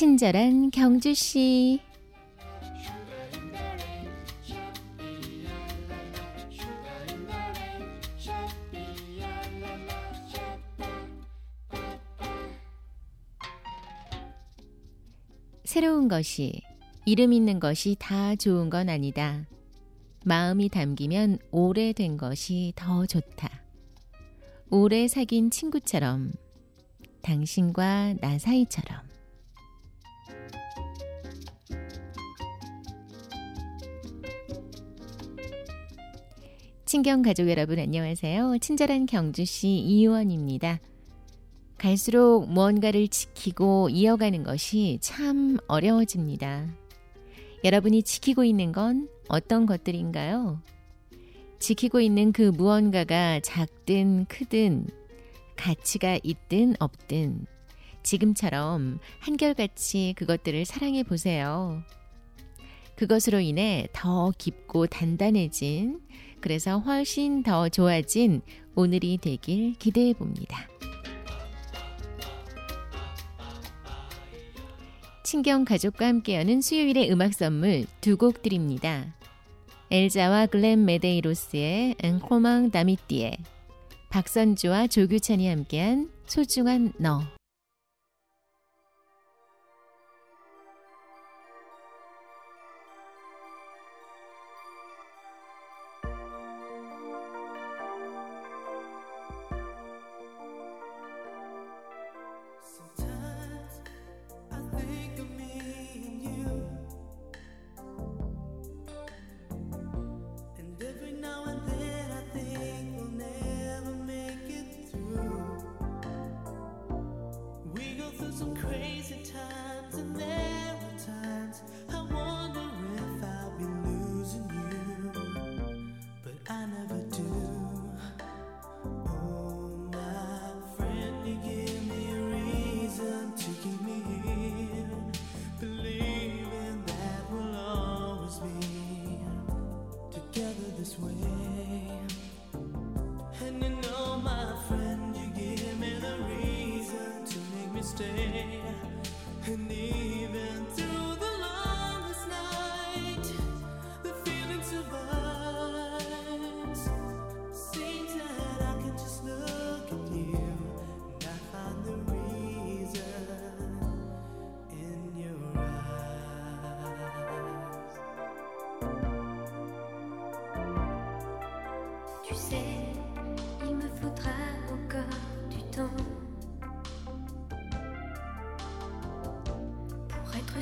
친절한 경주 씨. 새로운 것이 이름 있는 것이 다 좋은 건 아니다. 마음이 담기면 오래된 것이 더 좋다. 오래 사귄 친구처럼 당신과 나 사이처럼 친경 가족 여러분 안녕하세요. 친절한 경주시 이유원입니다. 갈수록 무언가를 지키고 이어가는 것이 참 어려워집니다. 여러분이 지키고 있는 건 어떤 것들인가요? 지키고 있는 그 무언가가 작든 크든 가치가 있든 없든 지금처럼 한결같이 그것들을 사랑해 보세요. 그것으로 인해 더 깊고 단단해진 그래서 훨씬 더 좋아진 오늘이 되길 기대해 봅니다. 친경 가족과 함께하는 수요일의 음악 선물 두 곡 드립니다. 엘자와 글렌 메데이로스의 앵코망 다미띠에 박선주와 조규찬이 함께한 소중한 너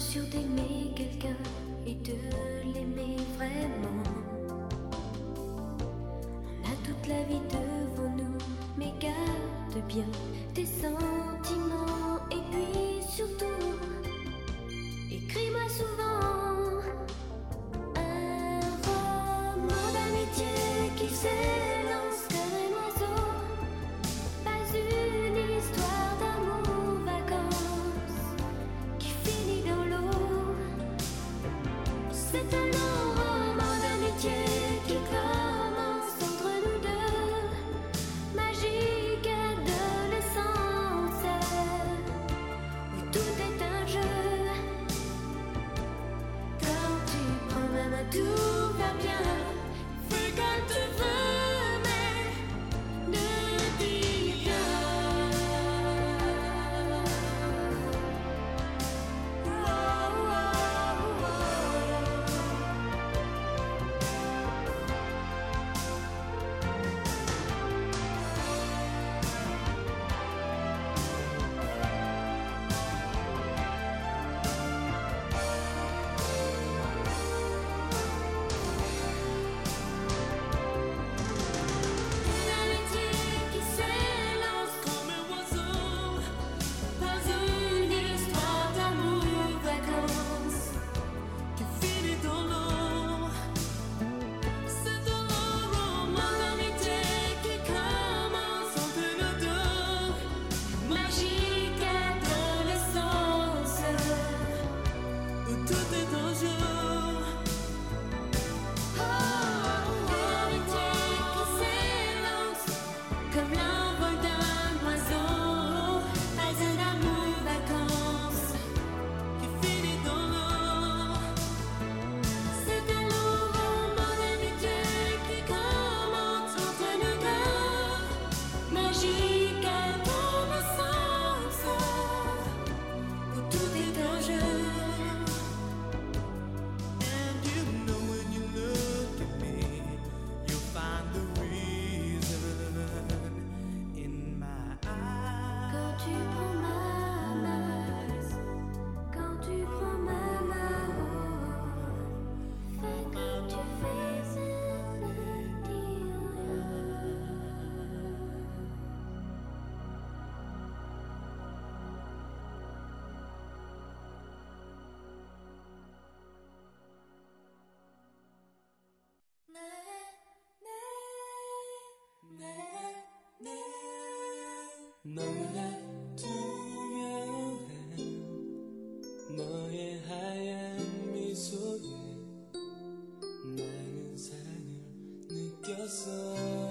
sûr d'aimer quelqu'un et de l'aimer vraiment. today. guessing.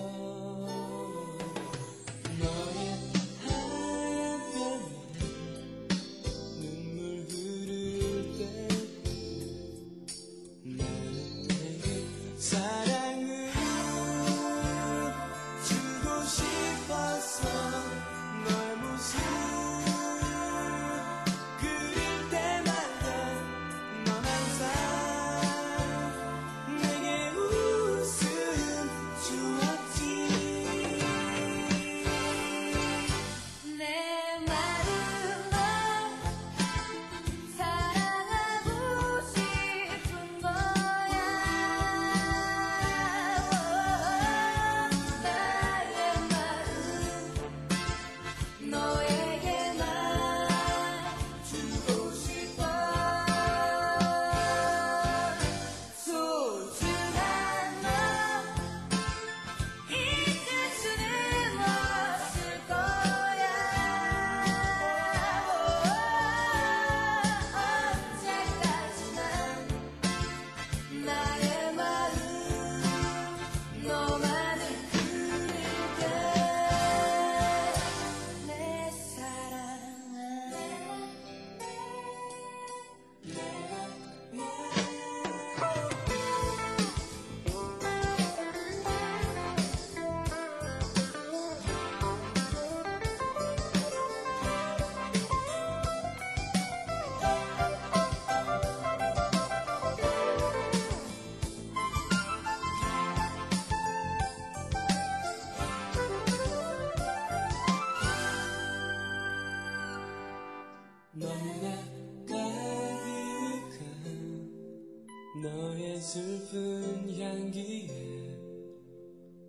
슬픈 향기에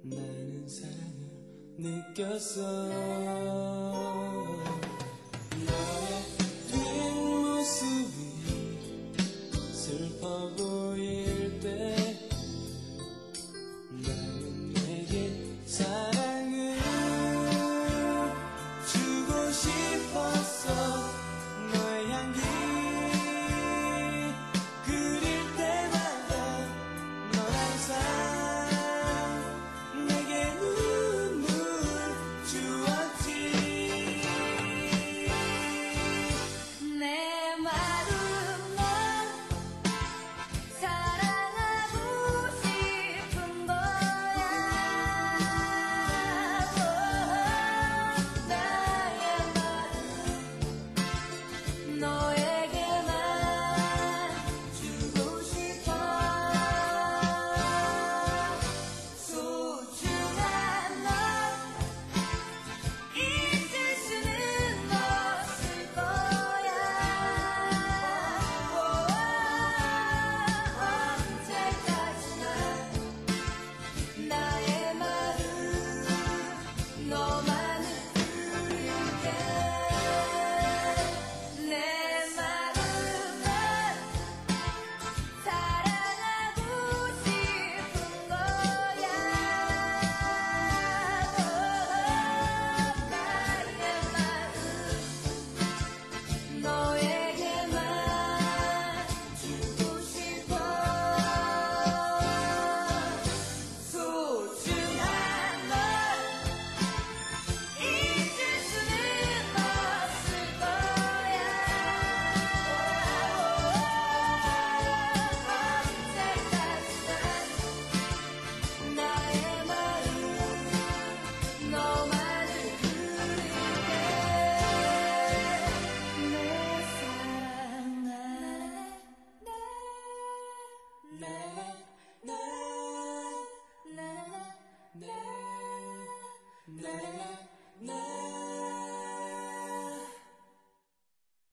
나는 사랑을 느꼈어.